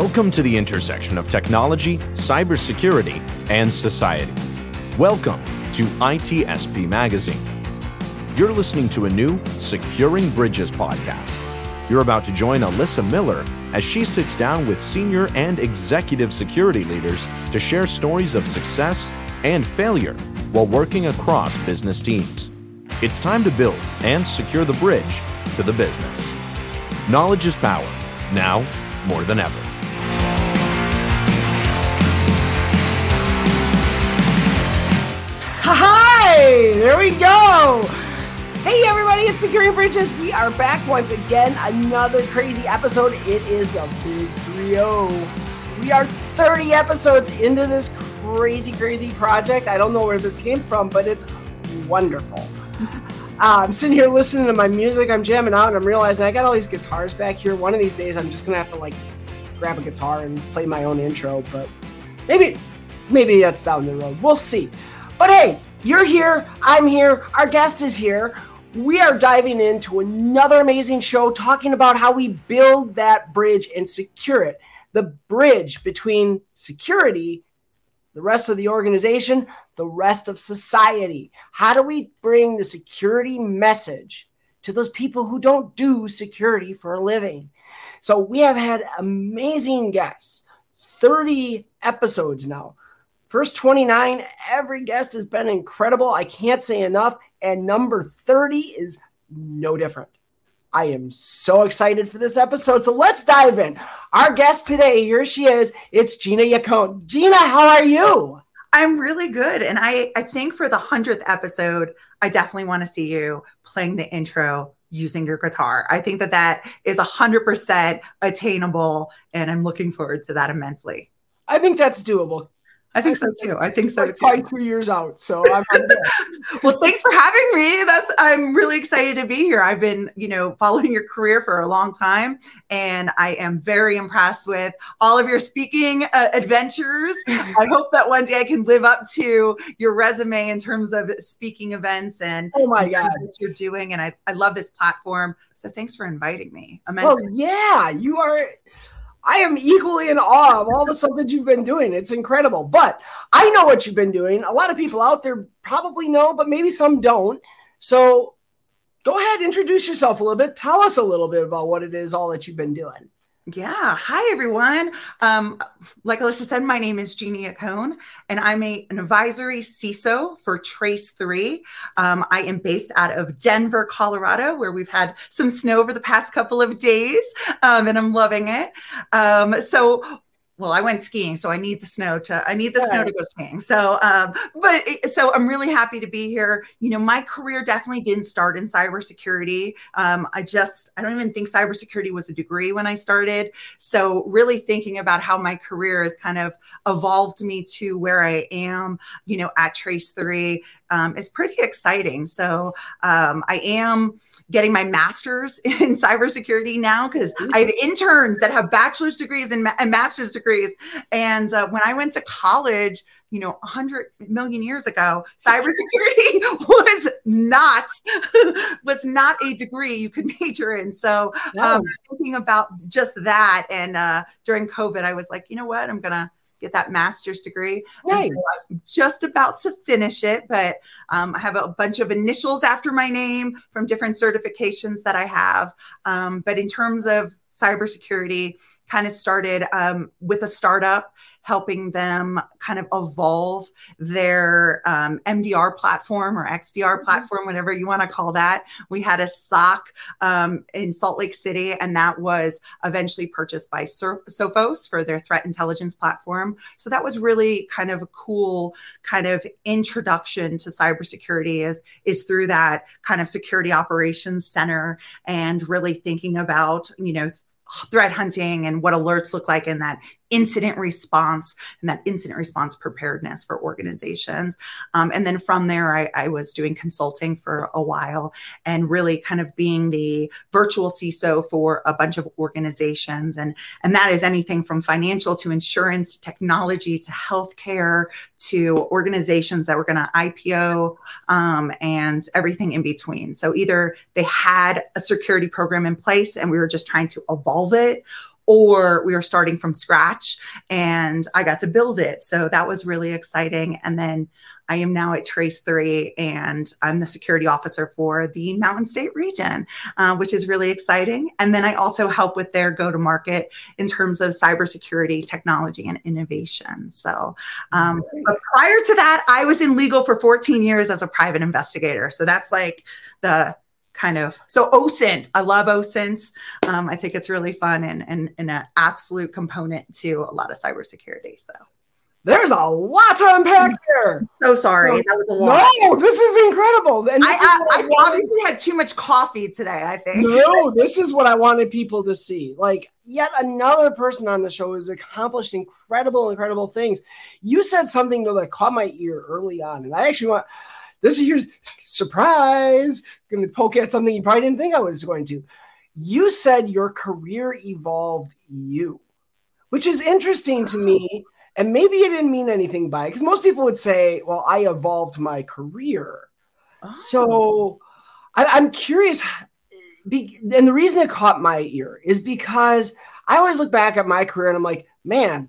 Welcome to the intersection of technology, cybersecurity, and society. Welcome to ITSP Magazine. You're listening to a new Securing Bridges podcast. You're about to join Alyssa Miller as she sits down with senior and executive security leaders to share stories of success and failure while working across business teams. It's time to build and secure the bridge to the business. Knowledge is power, now more than ever. Hi, there we go. Hey everybody, it's Securing Bridges. We are back once again. Another crazy episode. It is the Big 3 We are 30 episodes into this crazy, crazy project. I don't know where this came from, but it's wonderful. Uh, I'm sitting here listening to my music. I'm jamming out, and I'm realizing I got all these guitars back here. One of these days, I'm just gonna have to like grab a guitar and play my own intro. But maybe, maybe that's down the road. We'll see. But hey, you're here. I'm here. Our guest is here. We are diving into another amazing show talking about how we build that bridge and secure it. The bridge between security, the rest of the organization, the rest of society. How do we bring the security message to those people who don't do security for a living? So we have had amazing guests, 30 episodes now First 29, every guest has been incredible. I can't say enough. And number 30 is no different. I am so excited for this episode. So let's dive in. Our guest today, here she is. It's Gina Yacone. Gina, how are you? I'm really good. And I, I think for the 100th episode, I definitely want to see you playing the intro using your guitar. I think that that is 100% attainable. And I'm looking forward to that immensely. I think that's doable. I think so too. I think so like too. Probably two years out. So I'm well, thanks for having me. That's I'm really excited to be here. I've been, you know, following your career for a long time, and I am very impressed with all of your speaking uh, adventures. I hope that one day I can live up to your resume in terms of speaking events and oh my god, what you're doing. And I, I love this platform. So thanks for inviting me. Oh yeah, you are I am equally in awe of all the stuff that you've been doing. It's incredible. But I know what you've been doing. A lot of people out there probably know, but maybe some don't. So go ahead, introduce yourself a little bit. Tell us a little bit about what it is, all that you've been doing. Yeah. Hi, everyone. Um, like Alyssa said, my name is Gina Yacone, and I'm a, an advisory CISO for Trace 3. Um, I am based out of Denver, Colorado, where we've had some snow over the past couple of days, um, and I'm loving it. Um, so, well, I went skiing, so I need the snow to I need the snow to go skiing. So, um, but so I'm really happy to be here. You know, my career definitely didn't start in cybersecurity. Um, I just I don't even think cybersecurity was a degree when I started. So, really thinking about how my career has kind of evolved me to where I am, you know, at Trace Three um, is pretty exciting. So, um, I am getting my master's in cybersecurity now because I have interns that have bachelor's degrees and, ma- and master's degrees. And uh, when I went to college, you know, 100 million years ago, cybersecurity was not was not a degree you could major in. So, um, thinking about just that, and uh, during COVID, I was like, you know what, I'm gonna get that master's degree. Nice. So just about to finish it, but um, I have a bunch of initials after my name from different certifications that I have. Um, but in terms of cybersecurity, kind of started um, with a startup helping them kind of evolve their um, MDR platform or XDR mm-hmm. platform, whatever you want to call that. We had a SOC um, in Salt Lake City, and that was eventually purchased by Sophos for their threat intelligence platform. So that was really kind of a cool kind of introduction to cybersecurity is, is through that kind of security operations center and really thinking about, you know, threat hunting and what alerts look like in that incident response and that incident response preparedness for organizations. Um, and then from there, I, I, was doing consulting for a while and really kind of being the virtual CISO for a bunch of organizations. And, and that is anything from financial to insurance to technology to healthcare to organizations that were going to IPO um, and everything in between. So either they had a security program in place and we were just trying to evolve it or we were starting from scratch and I got to build it. So that was really exciting. And then I am now at Trace 3 and I'm the security officer for the Mountain State region, uh, which is really exciting. And then I also help with their go to market in terms of cybersecurity, technology, and innovation. So, um, but prior to that, I was in legal for 14 years as a private investigator. So that's like the kind of so OSINT. I love OSINT. Um, I think it's really fun and, and, and an absolute component to a lot of cybersecurity. So there's a lot to unpack there. So sorry, so, that was a lot. No, this is incredible. And I, I, I obviously had too much coffee today. I think. No, this is what I wanted people to see. Like yet another person on the show has accomplished incredible, incredible things. You said something though that caught my ear early on, and I actually want this is your surprise. I'm going to poke at something you probably didn't think I was going to. You said your career evolved you, which is interesting to me and maybe you didn't mean anything by it because most people would say, well, I evolved my career. Oh. So I, am curious. and the reason it caught my ear is because I always look back at my career and I'm like, man,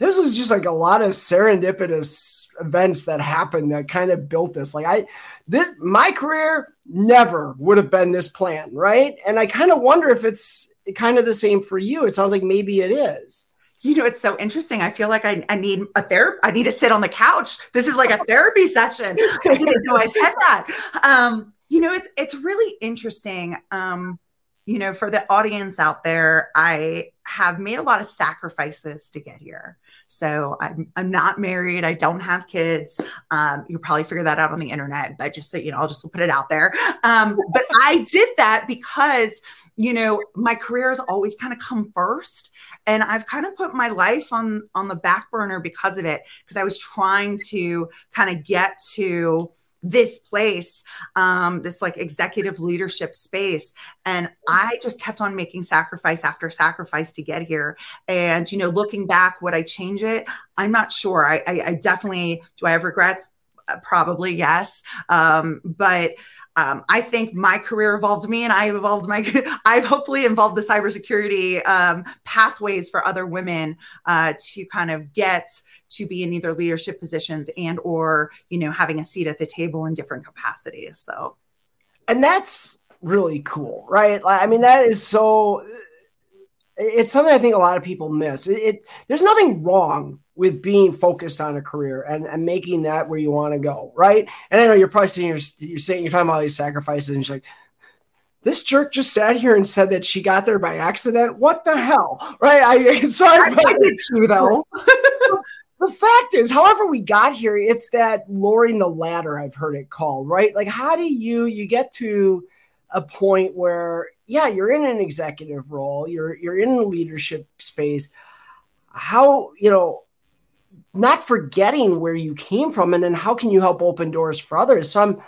this was just like a lot of serendipitous events that happened that kind of built this. Like I, this, my career never would have been this plan, right? And I kind of wonder if it's kind of the same for you. It sounds like maybe it is. You know, it's so interesting. I feel like I, I need a therapy. I need to sit on the couch. This is like a therapy session. I didn't know I said that. Um, you know, it's it's really interesting. Um, you know, for the audience out there, I have made a lot of sacrifices to get here. So I'm I'm not married. I don't have kids. Um, you'll probably figure that out on the internet, but just you know, I'll just put it out there. Um, but I did that because you know my career has always kind of come first, and I've kind of put my life on on the back burner because of it. Because I was trying to kind of get to this place, um, this like executive leadership space. And I just kept on making sacrifice after sacrifice to get here. And, you know, looking back, would I change it? I'm not sure. I, I, I definitely, do I have regrets? Uh, probably yes. Um, but um, I think my career evolved me, and I've evolved my. I've hopefully involved the cybersecurity um, pathways for other women uh, to kind of get to be in either leadership positions and or you know having a seat at the table in different capacities. So, and that's really cool, right? I mean, that is so. It's something I think a lot of people miss. It, it there's nothing wrong with being focused on a career and, and making that where you want to go, right? And I know you're probably saying you're, you're saying you're talking about all these sacrifices, and you're like, this jerk just sat here and said that she got there by accident. What the hell, right? I, am sorry, but it's true though. the fact is, however we got here, it's that lowering the ladder. I've heard it called, right? Like, how do you you get to a point where, yeah, you're in an executive role, you're you're in a leadership space. How you know not forgetting where you came from and then how can you help open doors for others? So i'm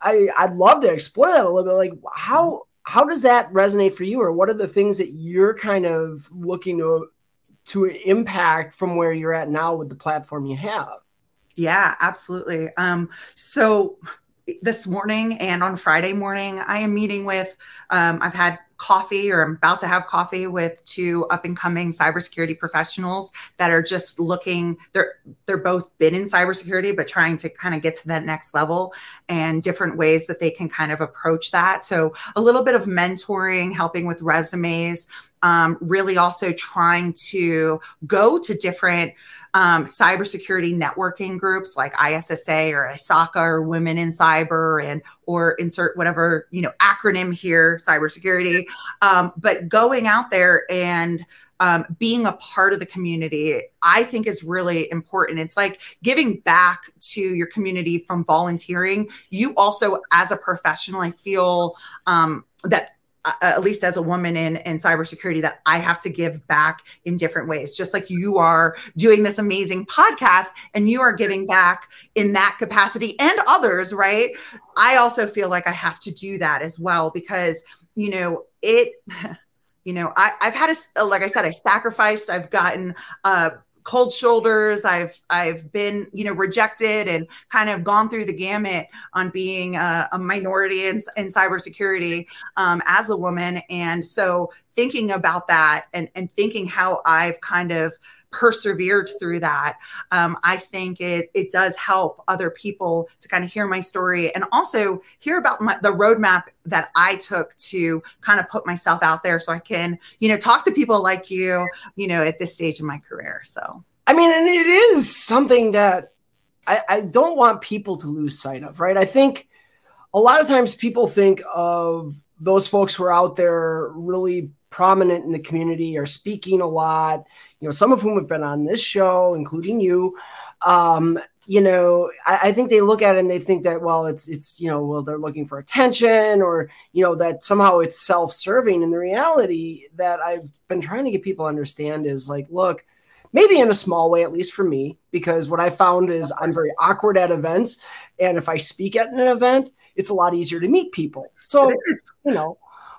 I, i'd love to explore that a little bit like how how does that resonate for you? Or what are the things that you're kind of looking to to impact from where you're at now with the platform you have? Yeah absolutely. Um so this morning and on Friday morning, I am meeting with, um, I've had coffee or I'm about to have coffee with two up and coming cybersecurity professionals that are just looking they're they're both been in cybersecurity but trying to kind of get to that next level and different ways that they can kind of approach that. So a little bit of mentoring, helping with resumes, um, really also trying to go to different um, cybersecurity networking groups like ISSA or ISACA or Women in Cyber and or insert whatever you know acronym here, cybersecurity. Um, but going out there and um, being a part of the community, I think is really important. It's like giving back to your community from volunteering. You also, as a professional, I feel um, that uh, at least as a woman in in cybersecurity that I have to give back in different ways. Just like you are doing this amazing podcast and you are giving back in that capacity and others right? I also feel like I have to do that as well because you know it you know I, i've had a like i said i sacrificed i've gotten uh cold shoulders. I've I've been you know rejected and kind of gone through the gamut on being a, a minority in, in cybersecurity um, as a woman. And so thinking about that and and thinking how I've kind of persevered through that, um, I think it it does help other people to kind of hear my story and also hear about my, the roadmap that I took to kind of put myself out there so I can you know talk to people like you you know at this stage in my career. So I mean, and it is something that I, I don't want people to lose sight of, right? I think a lot of times people think of those folks who are out there really prominent in the community are speaking a lot you know some of whom have been on this show including you. Um, you know I, I, think they look at it and they think that well it's it's you know well they're looking for attention or you know that somehow it's self-serving. And the reality that i've been trying to get people to understand is like look maybe in a small way at least for me because what i found is i'm very awkward at events. And if i speak at an event it's a lot easier to meet people. So you know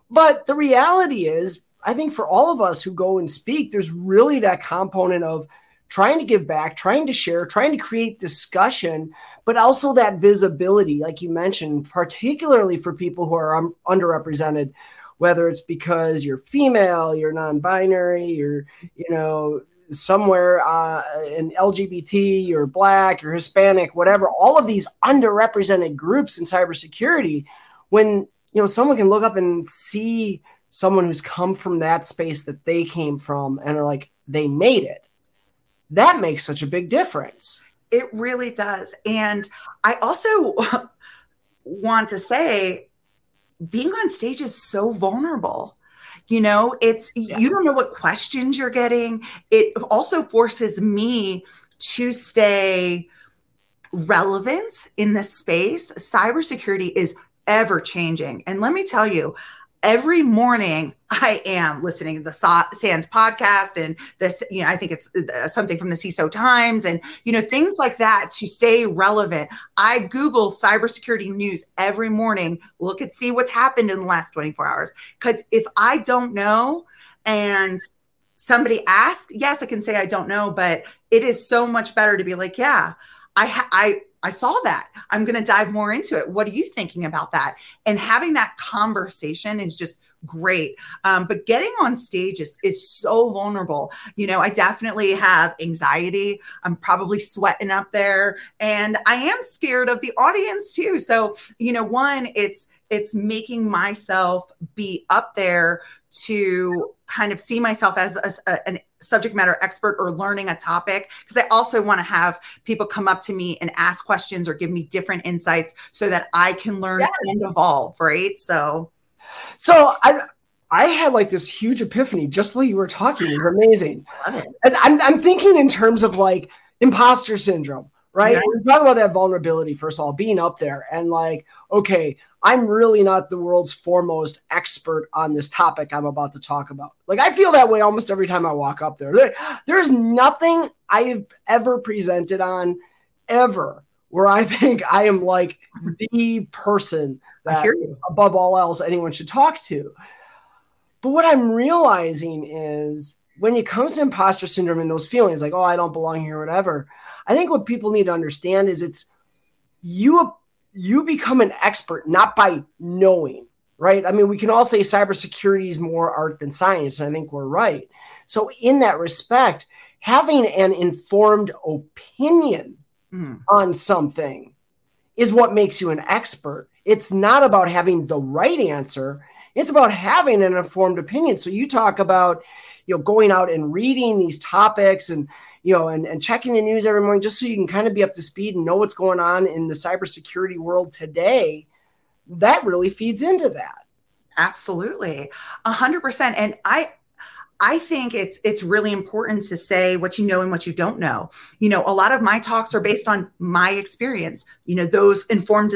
but the reality is, I think for all of us who go and speak, there's really that component of trying to give back, trying to share, trying to create discussion, but also that visibility, like you mentioned, particularly for people who are underrepresented, whether it's because you're female, you're non-binary, you're, you know, somewhere uh, in LGBT, you're black, you're Hispanic, whatever, all of these underrepresented groups in cybersecurity, when you know, someone can look up and see someone who's come from that space that they came from and are like, they made it. That makes such a big difference. It really does. And I also want to say, being on stage is so vulnerable. You know, it's yeah. you don't know what questions you're getting. It also forces me to stay relevant in this space. Cybersecurity is ever changing. And let me tell you, every morning I am listening to the SANS podcast and this, you know, I think it's uh, something from the CISO Times and, you know, things like that to stay relevant. I Google cybersecurity news every morning, look at see what's happened in the last 24 hours. Because if I don't know and somebody asks, yes, I can say I don't know, but it is so much better to be like, yeah, I, I, I saw that. I'm going to dive more into it. What are you thinking about that? And having that conversation is just great. Um, but getting on stage is, is so vulnerable. You know, I definitely have anxiety. I'm probably sweating up there and I am scared of the audience too. So, you know, one, it's, it's making myself be up there to kind of see myself as a, a, an subject matter expert or learning a topic because I also want to have people come up to me and ask questions or give me different insights so that I can learn yes. and evolve, right? So so I I had like this huge epiphany just while you were talking. It was amazing. I'm I'm thinking in terms of like imposter syndrome right? Yeah. We talk about that vulnerability, first of all, being up there and like, okay, I'm really not the world's foremost expert on this topic I'm about to talk about. Like, I feel that way almost every time I walk up there. there there's nothing I've ever presented on ever where I think I am like the person that above all else anyone should talk to. But what I'm realizing is when it comes to imposter syndrome and those feelings like, oh, I don't belong here, whatever, I think what people need to understand is it's you you become an expert not by knowing, right? I mean, we can all say cybersecurity is more art than science, and I think we're right. So, in that respect, having an informed opinion mm. on something is what makes you an expert. It's not about having the right answer. It's about having an informed opinion. So you talk about, you know, going out and reading these topics and you know, and, and checking the news every morning just so you can kind of be up to speed and know what's going on in the cybersecurity world today, that really feeds into that. Absolutely. A hundred percent. And I I think it's it's really important to say what you know and what you don't know. You know, a lot of my talks are based on my experience. You know, those informed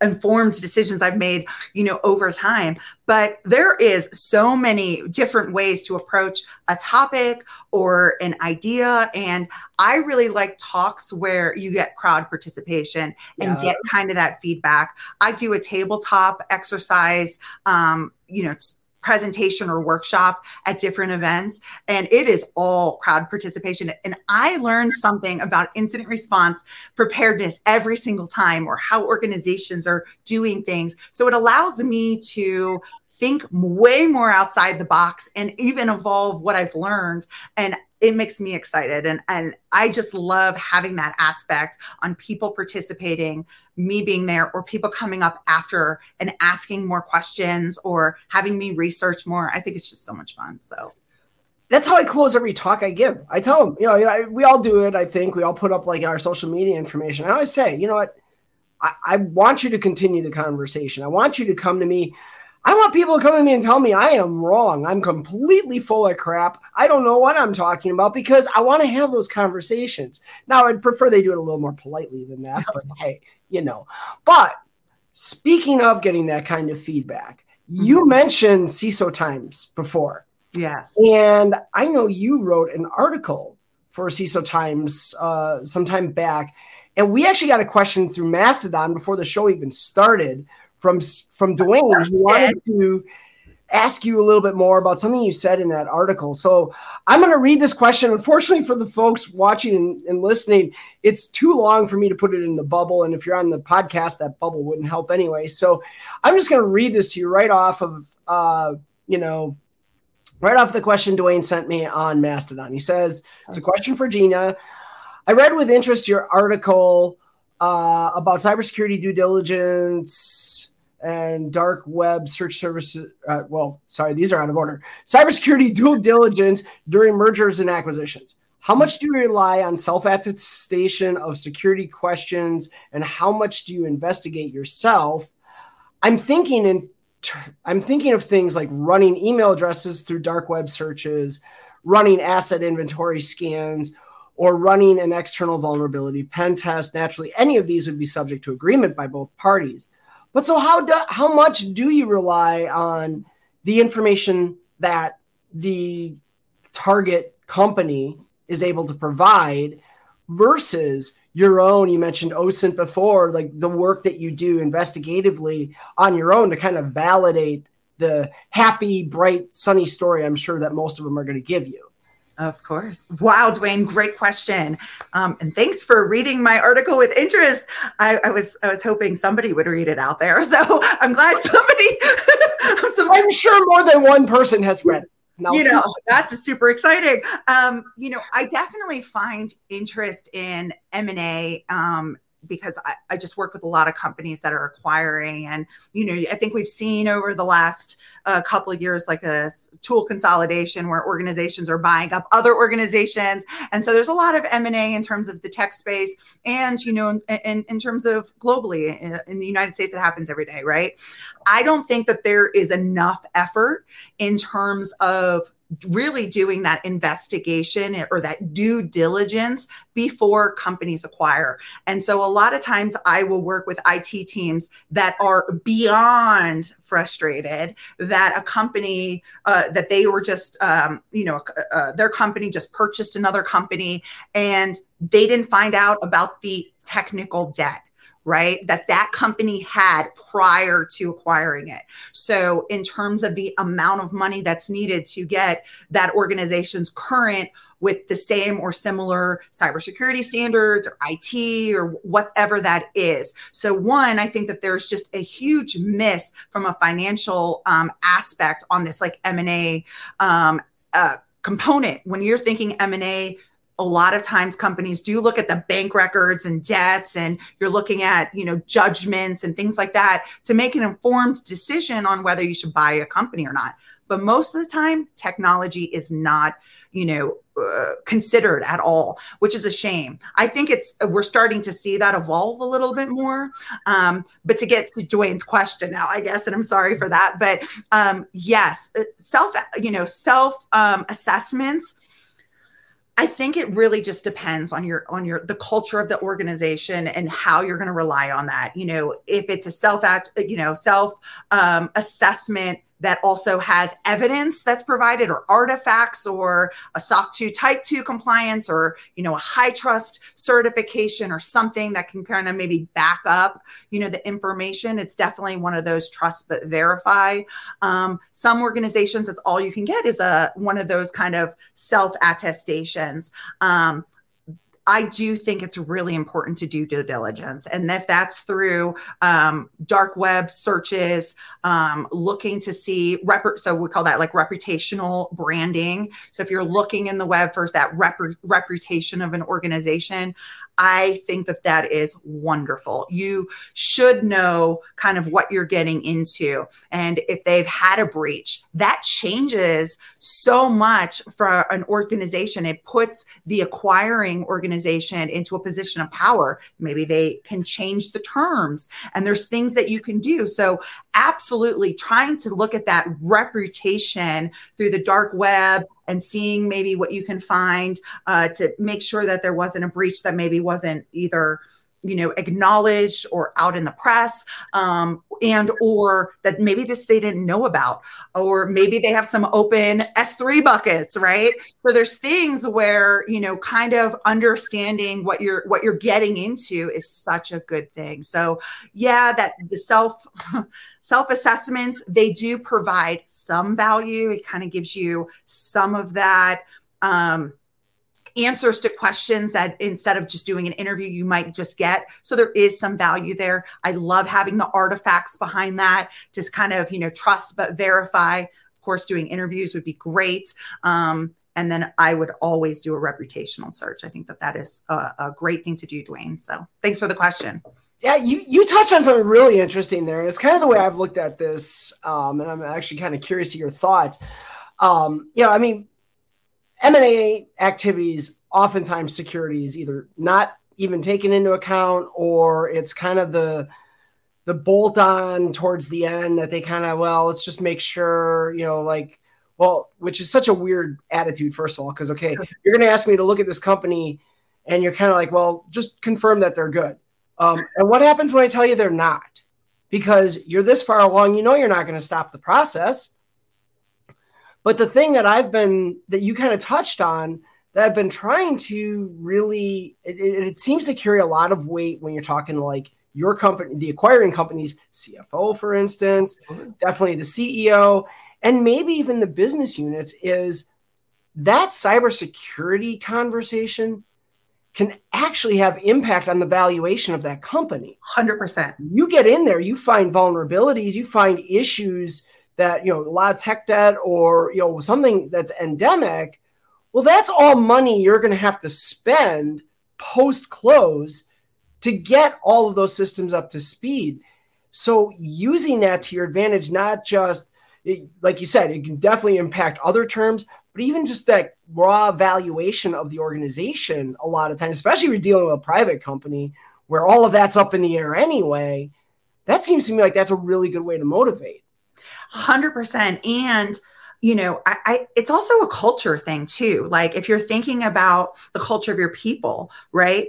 informed decisions I've made. You know, over time. But there is so many different ways to approach a topic or an idea, and I really like talks where you get crowd participation and yeah. get kind of that feedback. I do a tabletop exercise. Um, you know presentation or workshop at different events and it is all crowd participation. And i learned something about incident response preparedness every single time or how organizations are doing things. So it allows me to think way more outside the box and even evolve what i've learned and it makes me excited and and i just love having that aspect on people participating me being there or people coming up after and asking more questions or having me research more i think it's just so much fun so that's how I close every talk I give. I tell them, you know, we all do it. I think we all put up like our social media information. I always say, you know what, I, I want you to continue the conversation. I want you to come to me I want people to come to me and tell me I am wrong. I'm completely full of crap. I don't know what I'm talking about because I want to have those conversations. Now, I'd prefer they do it a little more politely than that, but hey, you know. But speaking of getting that kind of feedback, you mm-hmm. mentioned CISO Times before. Yes. And I know you wrote an article for CISO Times uh, sometime back. And we actually got a question through Mastodon before the show even started from from Dwayne who wanted to ask you a little bit more about something you said in that article. So I'm going to read this question. Unfortunately, for the folks watching and, and, listening, it's too long for me to put it in the bubble. And if you're on the podcast, that bubble wouldn't help anyway. So I'm just going to read this to you right off of, uh, you know, right off the question Dwayne sent me on Mastodon. He says, It's a question for Gina. I read with interest your article uh, about cybersecurity due diligence and dark web search services. Uh, well, sorry, these are out of order. Cybersecurity due diligence during mergers and acquisitions. How much do you rely on self attestation of security questions, and how much do you investigate yourself? I'm thinking in I'm thinking of things like running email addresses through dark web searches, running asset inventory scans, or running an external vulnerability pen test. Naturally, any of these would be subject to agreement by both parties. But so how do, how much do you rely on the information that the target company is able to provide versus your own? You mentioned OSINT before like the work that you do investigatively on your own to kind of validate the happy bright sunny story i'm sure that most of them are going to give you of course. Wow, Dwayne, great question. Um, and thanks for reading my article with interest. I, I, was I was hoping somebody would read it out there. So I'm glad somebody, I'm sure more than one person has read it. No. You know, that's super exciting. Um, you know, I definitely find interest in M&A um, because I, I, just work with a lot of companies that are acquiring and you know i think we've seen over the last uh, couple of years like a tool consolidation where organizations are buying up other organizations and so there's a lot of m&a in terms of the tech space and you know in, in, in terms of globally in, in the united states it happens every day right i don't think that there is enough effort in terms of really doing that investigation or that due diligence before companies acquire. And so a lot of times I will work with IT teams that are beyond frustrated that a company uh, that they were just, um, you know, uh, their company just purchased another company and they didn't find out about the technical debt right that that company had prior to acquiring it. So in terms of the amount of money that's needed to get that organization's current with the same or similar cybersecurity standards or IT or whatever that is. So, one, I think that there's just a huge miss from a financial um, aspect on this, like M and A um, uh, component. When you're thinking M and A a lot of times companies do look at the bank records and debts and you're looking at you know judgments and things like that to make an informed decision on whether you should buy a company or not but most of the time technology is not you know uh, considered at all which is a shame i think it's we're starting to see that evolve a little bit more um, but to get to dwayne's question now i guess and i'm sorry for that but um, yes uh, self you know self um, assessments I think it really just depends on your on your the culture of the organization and how you're going to rely on that. You know, if it's a self act, you know, self um, assessment that also has evidence that's provided or artifacts or a SOC 2 type 2 compliance or, you know, a HITRUST certification or something that can kind of maybe back up, you know, the information. It's definitely one of those trust but verify. Um, some organizations, that's all you can get is a one of those kind of self attestations. Um, I do think it's really important to do due diligence. And if that's through um, dark web searches, um, looking to see, rep- so we call that like reputational branding. So if you're looking in the web for that rep- reputation of an organization, I think that that is wonderful. You should know kind of what you're getting into. And if they've had a breach, that changes so much for an organization. It puts the acquiring organization into a position of power. Maybe they can change the terms, and there's things that you can do. So, absolutely trying to look at that reputation through the dark web and seeing maybe what you can find uh, to make sure that there wasn't a breach that maybe wasn't either you know acknowledged or out in the press um, and or that maybe this they didn't know about or maybe they have some open s3 buckets right? So there's things where you know kind of understanding what you're what you're getting into is such a good thing. So yeah that the self self assessments they do provide some value. It kind of gives you some of that um, answers to questions that instead of just doing an interview, you might just get. So there is some value there. I love having the artifacts behind that, just kind of, you know, trust but verify. Of course, doing interviews would be great. Um, and then I would always do a reputational search. I think that that is a, a great thing to do, Dwayne. So thanks for the question. Yeah, you, you touched on something really interesting there. And It's kind of the way I've looked at this, um, and I'm actually kind of curious to your thoughts. Um, you know, I mean, M&A activities, oftentimes security is either not even taken into account or it's kind of the the bolt on towards the end that they kind of well let's just make sure you know like well which is such a weird attitude first of all because okay you're going to ask me to look at this company and you're kind of like well just confirm that they're good. Um, and what happens when i tell you they're not? Because you're this far along you know you're not going to stop the process but the thing that I've been that you kind of touched on that I've been trying to really it, it, seems to carry a lot of weight when you're talking like your company, the acquiring company's CFO, for instance, mm-hmm. definitely the CEO, and maybe even the business units is that cybersecurity conversation can actually have impact on the valuation of that company. 100%. You get in there, you find vulnerabilities, you find issues that you know a lot of tech debt or you know something that's endemic well that's all money you're going to have to spend post close to get all of those systems up to speed. So using that to your advantage not just like you said it can definitely impact other terms but even just that raw valuation of the organization a lot of times especially if you're dealing with a private company where all of that's up in the air anyway that seems to me like that's a really good way to motivate 100% and you know I, I, it's also a culture thing too. Like if you're thinking about the culture of your people right?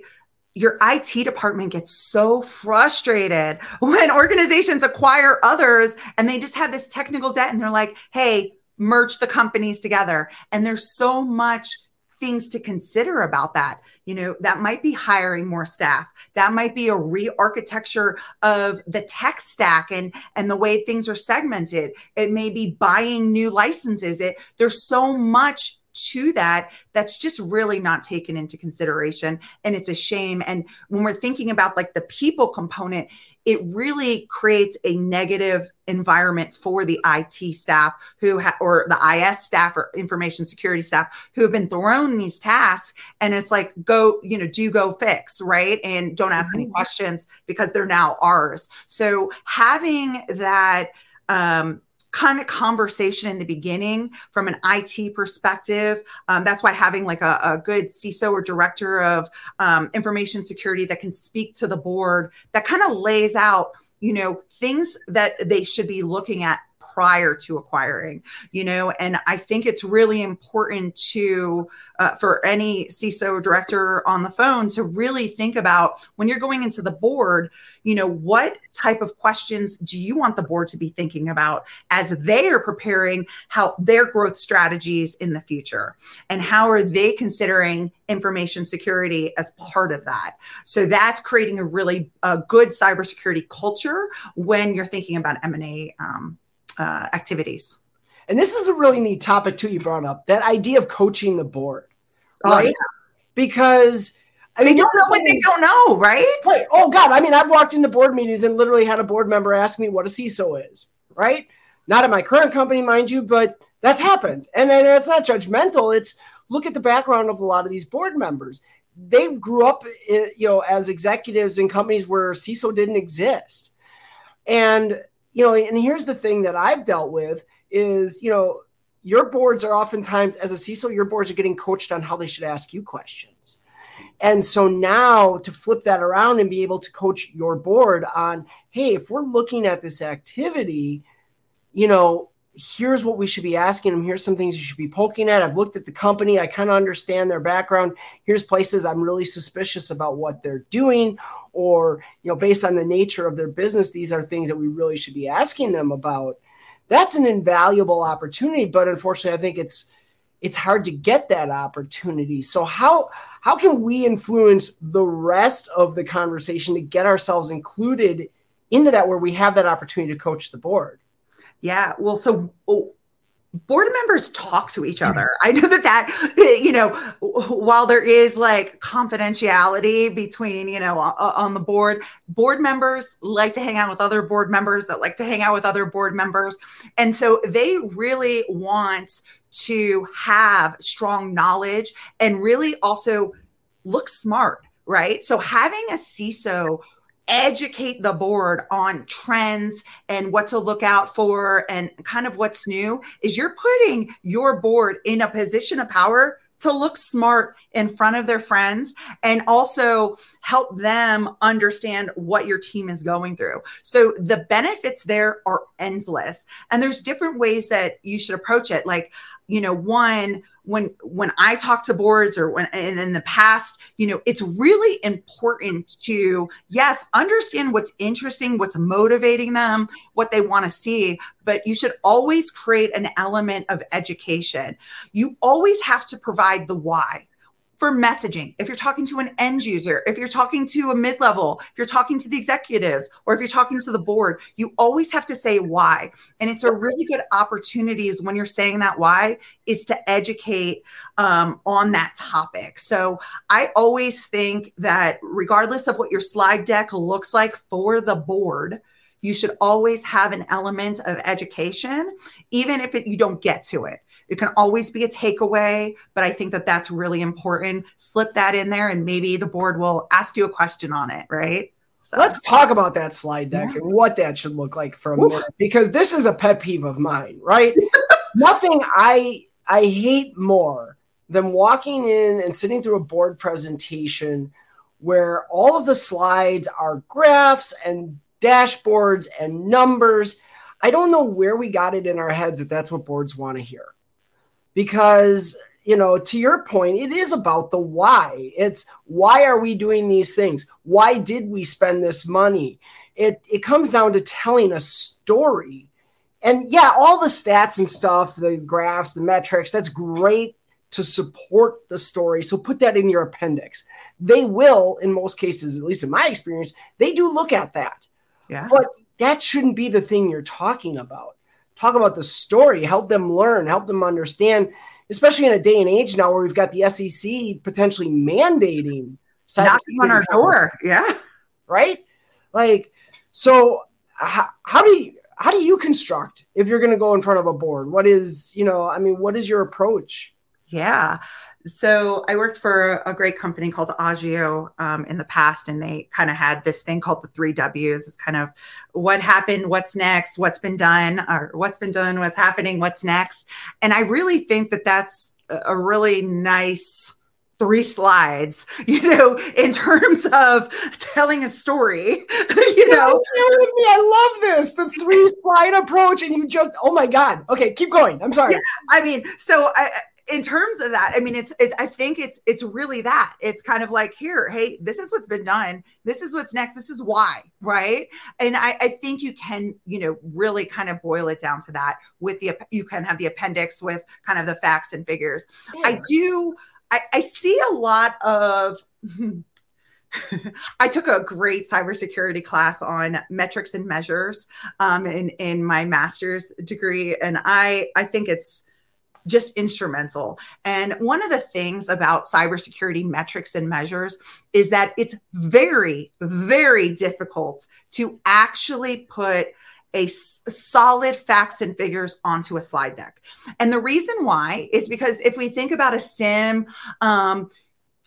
Your IT department gets so frustrated when organizations acquire others and they just have this technical debt and they're like, hey, merge the companies together. And there's so much things to consider about that. You know, that might be hiring more staff. That might be a re-architecture of the tech stack and and the way things are segmented. It may be buying new licenses. It there's so much to that that's just really not taken into consideration and it's a shame and when we're thinking about like the people component it really creates a negative environment for the IT staff who ha- or the IS staff or information security staff who have been thrown these tasks. And it's like go you know do go fix right? And don't ask mm-hmm. any questions because they're now ours. So having that um, kind of conversation in the beginning from an IT perspective. Um, that's why having like a, a, good CISO or director of um, information security that can speak to the board that kind of lays out, you know, things that they should be looking at prior to acquiring, you know, and I think it's really important to, uh, for any CISO director on the phone to really think about when you're going into the board, you know, what type of questions do you want the board to be thinking about as they are preparing how their growth strategies in the future and how are they considering information security as part of that. So that's creating a really uh, good cybersecurity culture when you're thinking about M&A um, uh, activities. And this is a really neat topic too. You brought up that idea of coaching the board, oh, right? Oh, yeah. Because I mean, they don't know what they don't know, right? Right. Oh God, I mean, I've walked into board meetings and literally had a board member ask me what a CISO is, right? Not at my current company, mind you, but that's happened, and, and it's not judgmental. It's look at the background of a lot of these board members. They grew up, eh, you know, as executives in companies where CISO didn't exist, and you know, and here's the thing that I've dealt with is, you know, your boards are oftentimes as a CISO, your boards are getting coached on how they should ask you questions. And so now to flip that around and be able to coach your board on, hey, if we're looking at this activity, you know, here's what we should be asking them. Here's some things you should be poking at. I've looked at the company. I kind of understand their background. Here's places I'm really suspicious about what they're doing, or, you know, based on the nature of their business, these are things that we really should be asking them about. That's an invaluable opportunity, but unfortunately, I think it's it's hard to get that opportunity. So how how can we influence the rest of the conversation to get ourselves included into that where we have that opportunity to coach the board? Yeah. Well, so oh, board members talk to each hmm. other. I know that that you know while there is like confidentiality between you know on the board, board members like to hang out with other board members that like to hang out with other board members, and so they really want to have strong knowledge and really also look smart, right? So having a CISO educate the board on trends and what to look out for and kind of what's new is you're putting your board in a position of power to look smart in front of their friends and also help them understand what your team is going through. So the benefits there are endless. And there's different ways that you should approach it. Like you know one when when i talk to boards or when and in the past you know it's really important to yes understand what's interesting what's motivating them what they want to see but you should always create an element of education. You always have to provide the why for messaging. If you're talking to an end user, if you're talking to a mid level, if you're talking to the executives, or if you're talking to the board, you always have to say why. And it's a really good opportunity is when you're saying that why is to educate um, on that topic. So I always think that regardless of what your slide deck looks like for the board, you should always have an element of education, even if it, you don't get to it. It can always be a takeaway, but I think that that's really important. Slip that in there, and maybe the board will ask you a question on it, right? So. Let's talk about that slide deck yeah. and what that should look like for a Oof. minute, because this is a pet peeve of mine, right? Nothing I I hate more than walking in and sitting through a board presentation where all of the slides are graphs and dashboards and numbers. I don't know where we got it in our heads that that's what boards want to hear because you know to your point it is about the why. It's why are we doing these things? Why did we spend this money? It it comes down to telling a story. And yeah all the stats and stuff the graphs the metrics that's great to support the story. So put that in your appendix. They will in most cases at least in my experience they do look at that. Yeah. But that shouldn't be the thing you're talking about talk about the story, help them learn, help them understand, especially in a day and age now where we've got the SEC potentially mandating knocking on our door. Yeah. Right. Like, so how, how do you, how do you construct if you're going to go in front of a board? What is, you know, I mean, what is your approach? Yeah. So I worked for a great company called Agio um, in the past, and they kind of had this thing called the three W's. It's kind of what happened, what's next, what's been done, or what's been done, what's happening, what's next. And I really think that that's a really nice three slides, you know, in terms of telling a story, you know. me. I love this, the three slide approach. And you just, oh my God. Okay, keep going. I'm sorry. Yeah, I mean, so I, in terms of that, I mean, it's, it's, I think it's, it's really that it's kind of like here, hey, this is what's been done. This is what's next. This is why, right? And I, I think you can, you know, really kind of boil it down to that. With the, you can have the appendix with kind of the facts and figures. Yeah. I do. I, I see a lot of. I took a great cybersecurity class on metrics and measures um, in in my master's degree, and I I think it's just instrumental. And one of the things about cybersecurity metrics and measures is that it's very very difficult to actually put a solid facts and figures onto a slide deck. And the reason why is because if we think about a SIEM, um,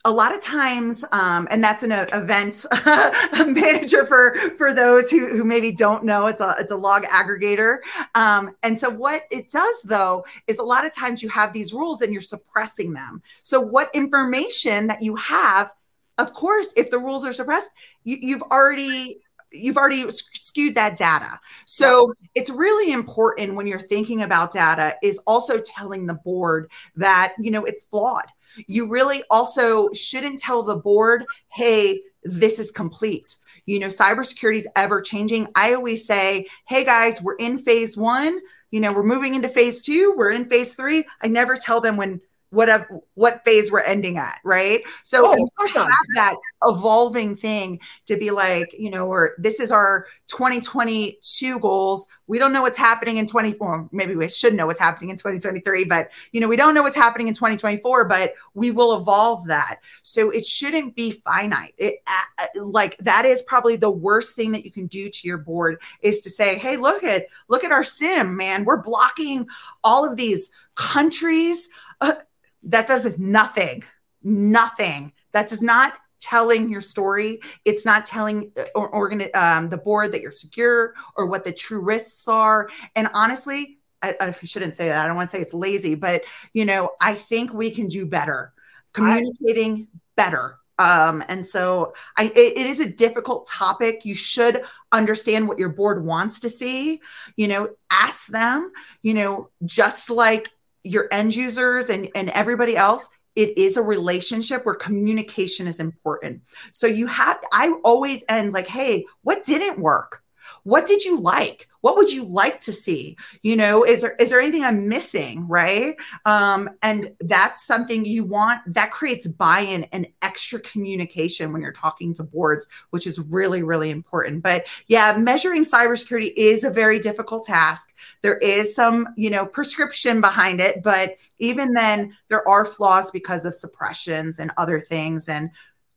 a lot of times, um, and that's an uh, event manager for for those who, who maybe don't know. It's a it's a log aggregator, um, and so what it does though is a lot of times you have these rules and you're suppressing them. So what information that you have, of course, if the rules are suppressed, you, you've already you've already skewed that data. So it's really important when you're thinking about data is also telling the board that, you know, it's flawed. You really also shouldn't tell the board, hey, this is complete. You know, cybersecurity is ever changing. I always say, hey guys, we're in phase one. You know, we're moving into phase two. We're in phase three. I never tell them when what a, what phase we're ending at, right? So oh, of have that evolving thing to be like, you know, or this is our 2022 goals. We don't know what's happening in 20, or maybe we should know what's happening in 2023, but you know, we don't know what's happening in 2024, but we will evolve that. So it shouldn't be finite. It uh, like that is probably the worst thing that you can do to your board is to say, hey, look at look at our SIEM, man. We're blocking all of these countries. Uh, that does nothing, nothing. That does not telling your story. It's not telling uh, or, organ, um, the board that you're secure or what the true risks are. And honestly, I, I shouldn't say that. I don't want to say it's lazy, but you know, I think we can do better communicating better. Um, and so I, it, it is a difficult topic. You should understand what your board wants to see, you know, ask them, you know, just like your end users and, and everybody else it is a relationship where communication is important. So you have i always end like hey what didn't work what did you like? What would you like to see? You know is there is there anything i'm missing right? Um, and that's something you want that creates buy-in and extra communication when you're talking to boards which is really really important. But yeah measuring cybersecurity is a very difficult task. There is some you know prescription behind it but even then there are flaws because of suppressions and other things and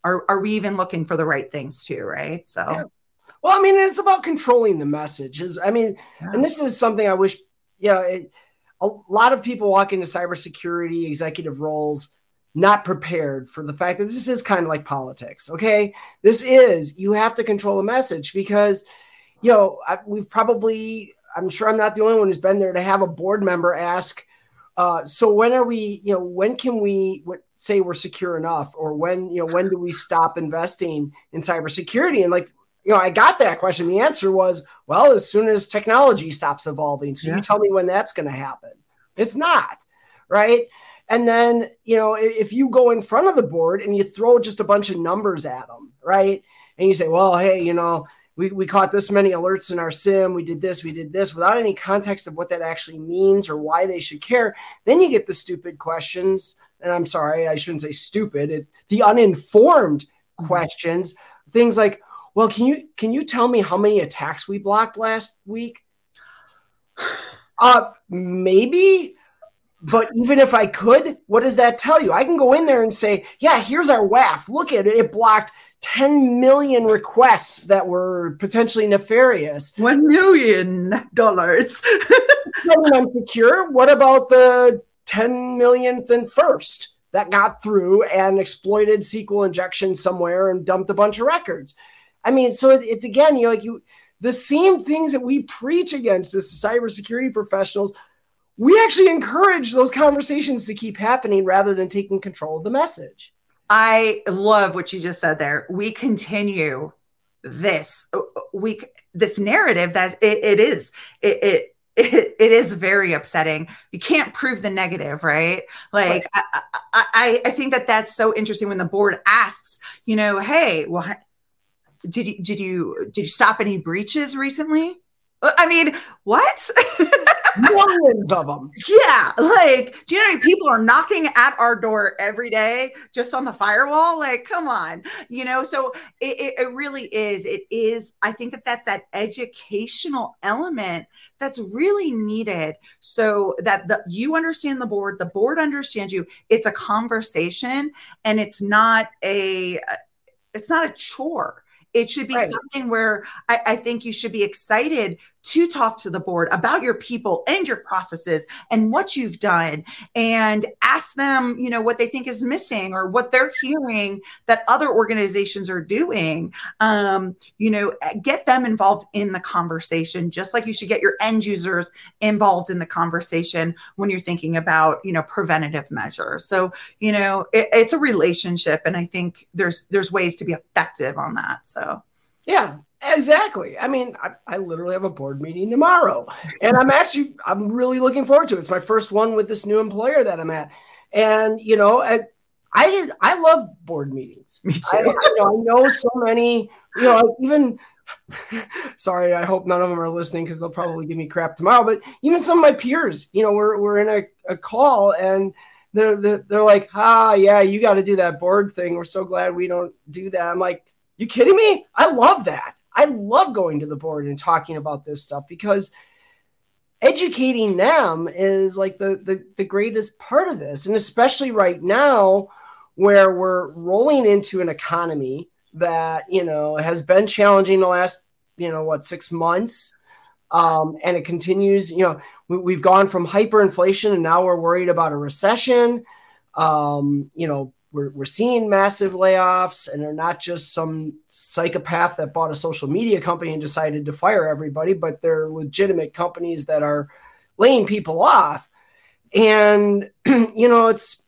are, are we even looking for the right things too right? So. Well, I mean, it's about controlling the messages. I mean, yeah. and this is something I wish, you know, it, a lot of people walk into cybersecurity executive roles not prepared for the fact that this is kind of like politics. Okay. This is, you have to control the message because, you know, I, we've probably, I'm sure I'm not the only one who's been there to have a board member ask, uh, so when are we, you know, when can we what, say we're secure enough or when, you know, when do we stop investing in cybersecurity? And like you know, I got that question. The answer was, well, as soon as technology stops evolving. So yeah. you tell me when that's going to happen. It's not, right? And then, you know, if you go in front of the board and you throw just a bunch of numbers at them, right? And you say, well, hey, you know, we, we caught this many alerts in our SIEM, we did this, we did this, without any context of what that actually means or why they should care, then you get the stupid questions. And I'm sorry, I shouldn't say stupid, it, the uninformed mm-hmm. questions, things like, well, can you can you tell me how many attacks we blocked last week? Uh, maybe. But even if I could, what does that tell you? I can go in there and say, yeah, here's our WAF. Look at it. It blocked 10 million requests that were potentially nefarious. $1 million. I'm secure. What about the 10 millionth and first that got through and exploited SQL injection somewhere and dumped a bunch of records? I mean, so it's again, you know, like you the same things that we preach against as cybersecurity professionals, we actually encourage those conversations to keep happening rather than taking control of the message. I love what you just said there. We continue this we this narrative that it, it is it, it it, it is very upsetting. You can't prove the negative, right? Like, right. I, I, I think that that's so interesting when the board asks, you know, hey, well, did you did you did you stop any breaches recently? Uh, I mean, what? Millions of them. Yeah. Like, do you know how many people are knocking at our door every day just on the firewall? Like, come on. You know, so it, it, it really is. It is, I think that that's that educational element that's really needed so that the, you understand the board, the board understands you. It's a conversation and it's not a, it's not a chore it should be right. something where I, I, think you should be excited to talk to the board about your people and your processes and what you've done and ask them, you know, what they think is missing or what they're hearing that other organizations are doing. Um, you know, get them involved in the conversation, just like you should get your end users involved in the conversation when you're thinking about, you know, preventative measures. So, you know, it, it's a relationship. And I think there's there's ways to be effective on that. So yeah, exactly. I mean, I, I, literally have a board meeting tomorrow, and I'm actually I'm really looking forward to it. It's my first one with this new employer that I'm at, and you know, I I, I love board meetings. Me too. I, you know, I know so many. You know, even sorry, I hope none of them are listening because they'll probably give me crap tomorrow. But even some of my peers, you know, we're we're in a, a call and they're, they're they're like, ah, yeah, you got to do that board thing. We're so glad we don't do that. I'm like you kidding me? I love that. I love going to the board and talking about this stuff because educating them is like the, the, the greatest part of this. And especially right now, where we're rolling into an economy that, you know, has been challenging the last, you know, what, six months. Um, and it continues, you know, we, have gone from hyperinflation and now we're worried about a recession. Um, you know, we're, we're seeing massive layoffs and they're not just some psychopath that bought a social media company and decided to fire everybody but they're legitimate companies that are laying people off. And you know it's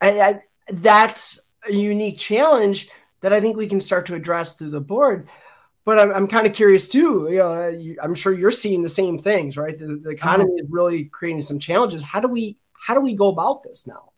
I, I, that's a unique challenge that i think we can start to address through the board. But i'm, I'm kind of curious too you know i'm sure you're seeing the same things right? The, the economy mm-hmm. is really creating some challenges. How do we how do we go about this now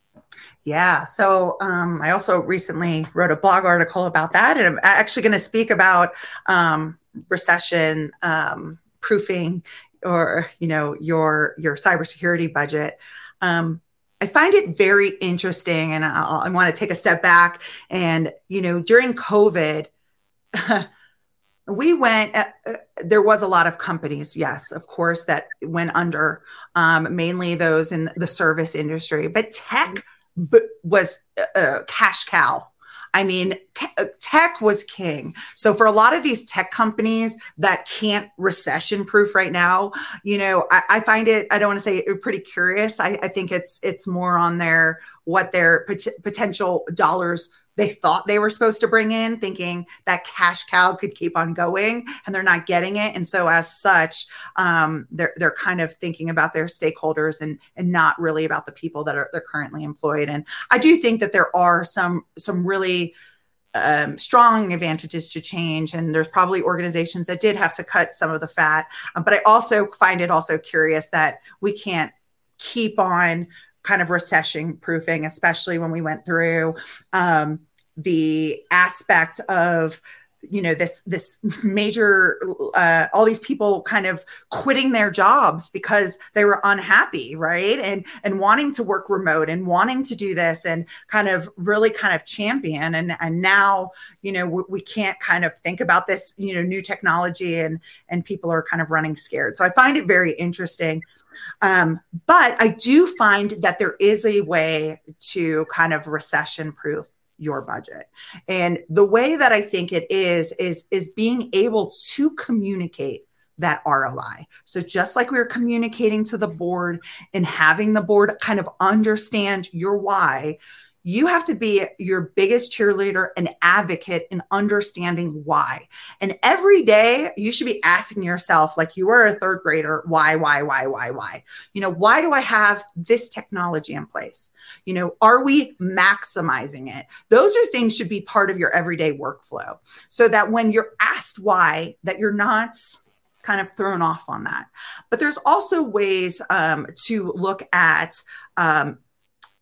yeah. So um, I also recently wrote a blog article about that. And I'm actually going to speak about um, recession um, proofing or, you know, your, your cybersecurity budget. Um, I find it very interesting. And I'll, I want to take a step back. And, you know, during COVID, we went uh, uh, there was a lot of companies yes of course that went under um, mainly those in the service industry but tech was a cash cow. I mean, uh, tech was king. So for a lot of these tech companies that can't recession proof right now, you know, I, I, find it. I don't want to say pretty curious. I, I think it's it's more on their what their pot- potential dollars they thought they were supposed to bring in, thinking that cash cow could keep on going, and they're not getting it. And so, as such, um, they're they're kind of thinking about their stakeholders and and not really about the people that are they're currently employed. And I do think that there are some some really um, strong advantages to change and there's probably organizations that did have to cut some of the fat um, but i also find it also curious that we can't keep on kind of recession proofing, especially when we went through um, the aspect of you know this this major uh, all these people kind of quitting their jobs because they were unhappy right? And and wanting to work remote and wanting to do this and kind of really kind of champion. And and now you know we, we can't kind of think about this you know new technology and and people are kind of running scared. So i find it very interesting um, but I do find that there is a way to kind of recession proof your budget. And the way that I think it is is is being able to communicate that ROI. So just like we are communicating to the board and having the board kind of understand your why, you have to be your biggest cheerleader and advocate in understanding why. And every day you should be asking yourself, like you are a third grader, why, why, why, why, why? You know, why do I have this technology in place? You know, are we maximizing it? Those are things should be part of your everyday workflow so that when you're asked why, that you're not kind of thrown off on that. But there's also ways um, to look at um,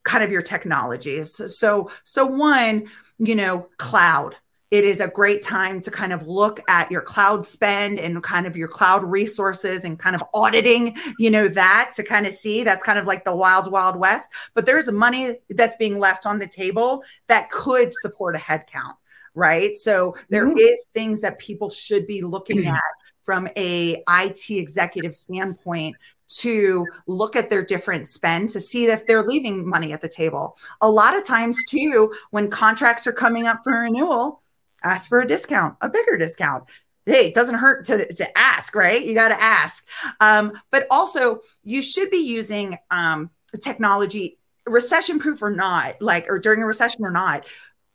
kind of your technologies. So, so one, you know, cloud. It is a great time to kind of look at your cloud spend and kind of your cloud resources and kind of auditing, you know, that to kind of see that's kind of like the wild, wild west. But there's money that's being left on the table that could support a headcount right so there mm-hmm. is things that people should be looking at from a IT executive standpoint to look at their different spend to see if they're leaving money at the table. A lot of times, too, when contracts are coming up for renewal, ask for a discount, a bigger discount. Hey, it doesn't hurt to, to ask, right? You got to ask. Um, but also, you should be using um, technology, recession proof or not, like, or during a recession or not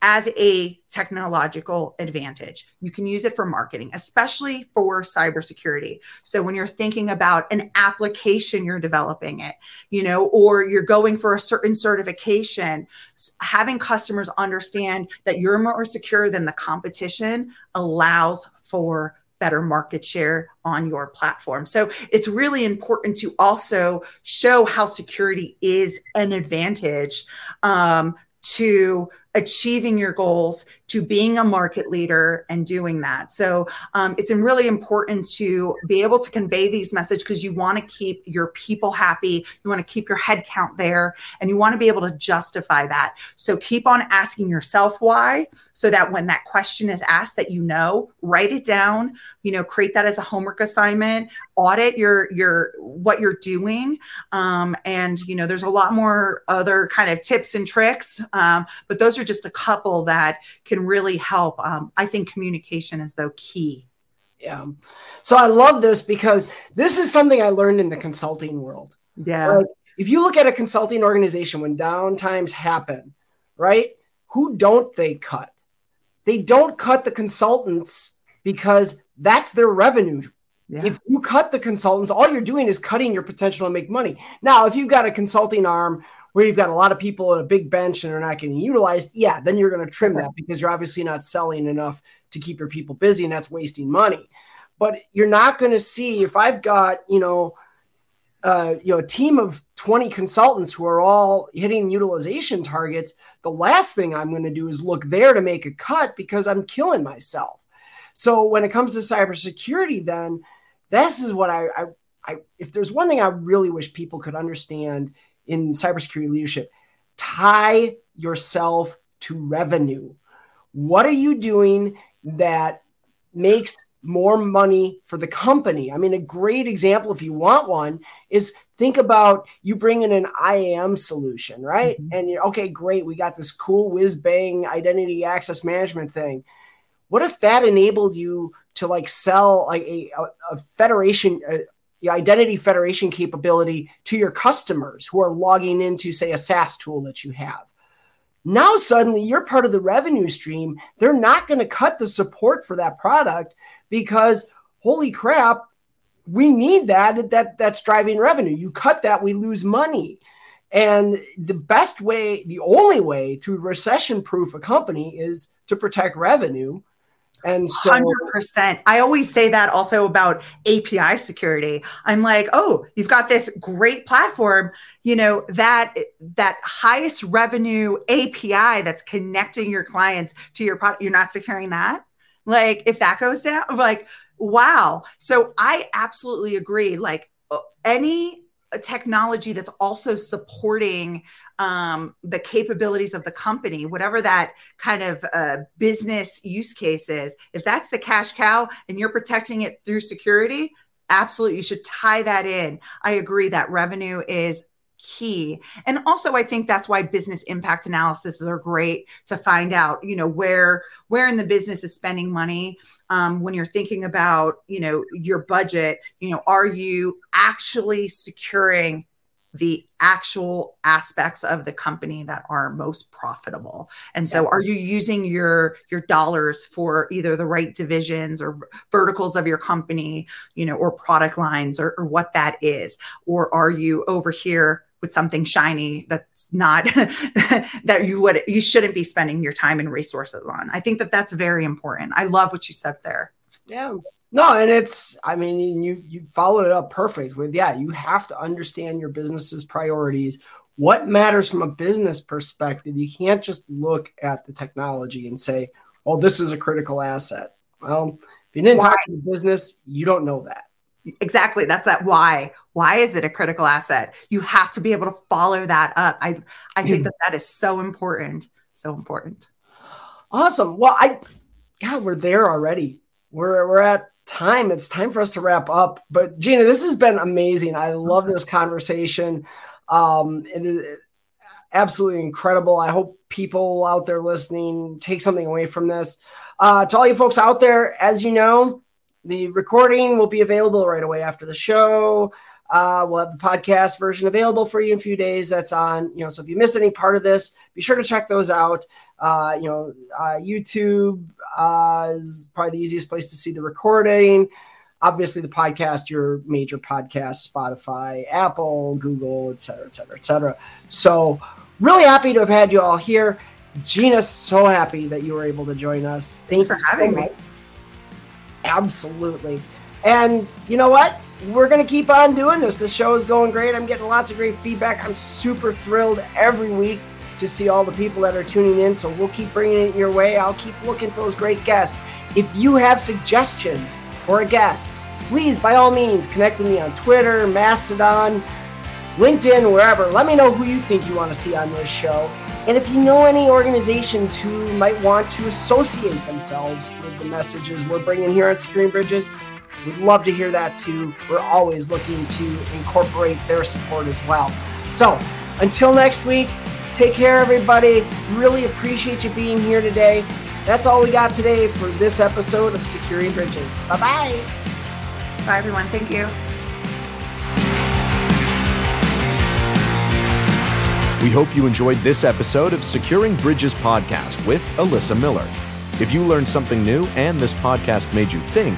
as a technological advantage. You can use it for marketing, especially for cybersecurity. So when you're thinking about an application you're developing it, you know, or you're going for a certain certification, having customers understand that you're more secure than the competition allows for better market share on your platform. So it's really important to also show how security is an advantage um, to achieving your goals to being a market leader and doing that. So um, it's really important to be able to convey these messages because you want to keep your people happy, you want to keep your head count there, and you want to be able to justify that. So keep on asking yourself why, so that when that question is asked, that you know, write it down. You know, create that as a homework assignment. Audit your your what you're doing, um, and you know, there's a lot more other kind of tips and tricks, um, but those are just a couple that can really help. Um, I think communication is though key. Yeah. So I love this because this is something I learned in the consulting world. Yeah. Like if you look at a consulting organization when downtimes happen, right? Who don't they cut? They don't cut the consultants because that's their revenue. Yeah. If you cut the consultants, all you're doing is cutting your potential to make money. Now, if you've got a consulting arm where you've got a lot of people at a big bench and they're not getting utilized, yeah, then you're going to trim that because you're obviously not selling enough to keep your people busy and that's wasting money. But you're not going to see if I've got, you know, uh, you know, a team of 20 consultants who are all hitting utilization targets, the last thing I'm going to do is look there to make a cut because I'm killing myself. So when it comes to cybersecurity, then this is what I, I, I if there's one thing I really wish people could understand in cybersecurity leadership tie yourself to revenue. What are you doing that makes more money for the company? I mean, a great example, if you want one, is think about you bring in an IAM solution, right? Mm-hmm. And you're okay, great, we got this cool whiz bang identity access management thing. What if that enabled you to like sell like a, a, a federation, a, the identity federation capability to your customers who are logging into, say, a SaaS tool that you have. Now, suddenly, you're part of the revenue stream. They're not going to cut the support for that product because, holy crap, we need that. That that's driving revenue. You cut that, we lose money. And the best way, the only way to recession proof a company is to protect revenue and so 100%. I always say that also about API security. I'm like, "Oh, you've got this great platform, you know, that that highest revenue API that's connecting your clients to your product, you're not securing that?" Like if that goes down, like wow. So I absolutely agree like uh, any technology that's also supporting um, the capabilities of the company, whatever that kind of uh, business use case is. If that's the cash cow and you're protecting it through security, absolutely, you should tie that in. I agree that revenue is key and also i think that's why business impact analysis are great to find out you know where where in the business is spending money um, when you're thinking about you know your budget you know are you actually securing the actual aspects of the company that are most profitable. And so are you using your your dollars for either the right divisions or verticals of your company, you know, or product lines or, or what that is? Or are you over here with something shiny that's not that you would you shouldn't be spending your time and resources on. I think that that's very important. I love what you said there. Yeah. No, and it's I mean you you followed it up perfect with yeah, you have to understand your business's priorities. What matters from a business perspective? You can't just look at the technology and say, "Oh, this is a critical asset." Well, if you didn't Why? talk to the business, you don't know that. Exactly. That's that why. Why is it a critical asset? You have to be able to follow that up. I I think that that is so important. So important. Awesome. Well, I God, we're there already. We're we're at time. It's time for us to wrap up. But Gina, this has been amazing. I love this conversation. Um, it is absolutely incredible. I hope people out there listening take something away from this. Uh, to all you folks out there, as you know, the recording will be available right away after the show. Uh, we'll have the podcast version available for you in a few days. That's on, you know, so if you missed any part of this, be sure to check those out. Uh, you know, uh, YouTube uh, is probably the easiest place to see the recording. Obviously, the podcast, your major podcast, Spotify, Apple, Google, et cetera, et cetera, et cetera. So, really happy to have had you all here. Gina, so happy that you were able to join us. Thanks for having me. Absolutely. And you know what? We're going to keep on doing this. The show is going great. I'm getting lots of great feedback. I'm super thrilled every week to see all the people that are tuning in. So we'll keep bringing it your way. I'll keep looking for those great guests. If you have suggestions for a guest, please, by all means, connect with me on Twitter, Mastodon, LinkedIn, wherever. Let me know who you think you want to see on this show. And if you know any organizations who might want to associate themselves with the messages we're bringing here on Securing Bridges, we'd love to hear that too. We're always looking to incorporate their support as well. So until next week, take care, everybody. Really appreciate you being here today. That's all we got today for this episode of Securing Bridges. Bye bye. Bye, everyone. Thank you. We hope you enjoyed this episode of Securing Bridges podcast with Alyssa Miller. If you learned something new and this podcast made you think,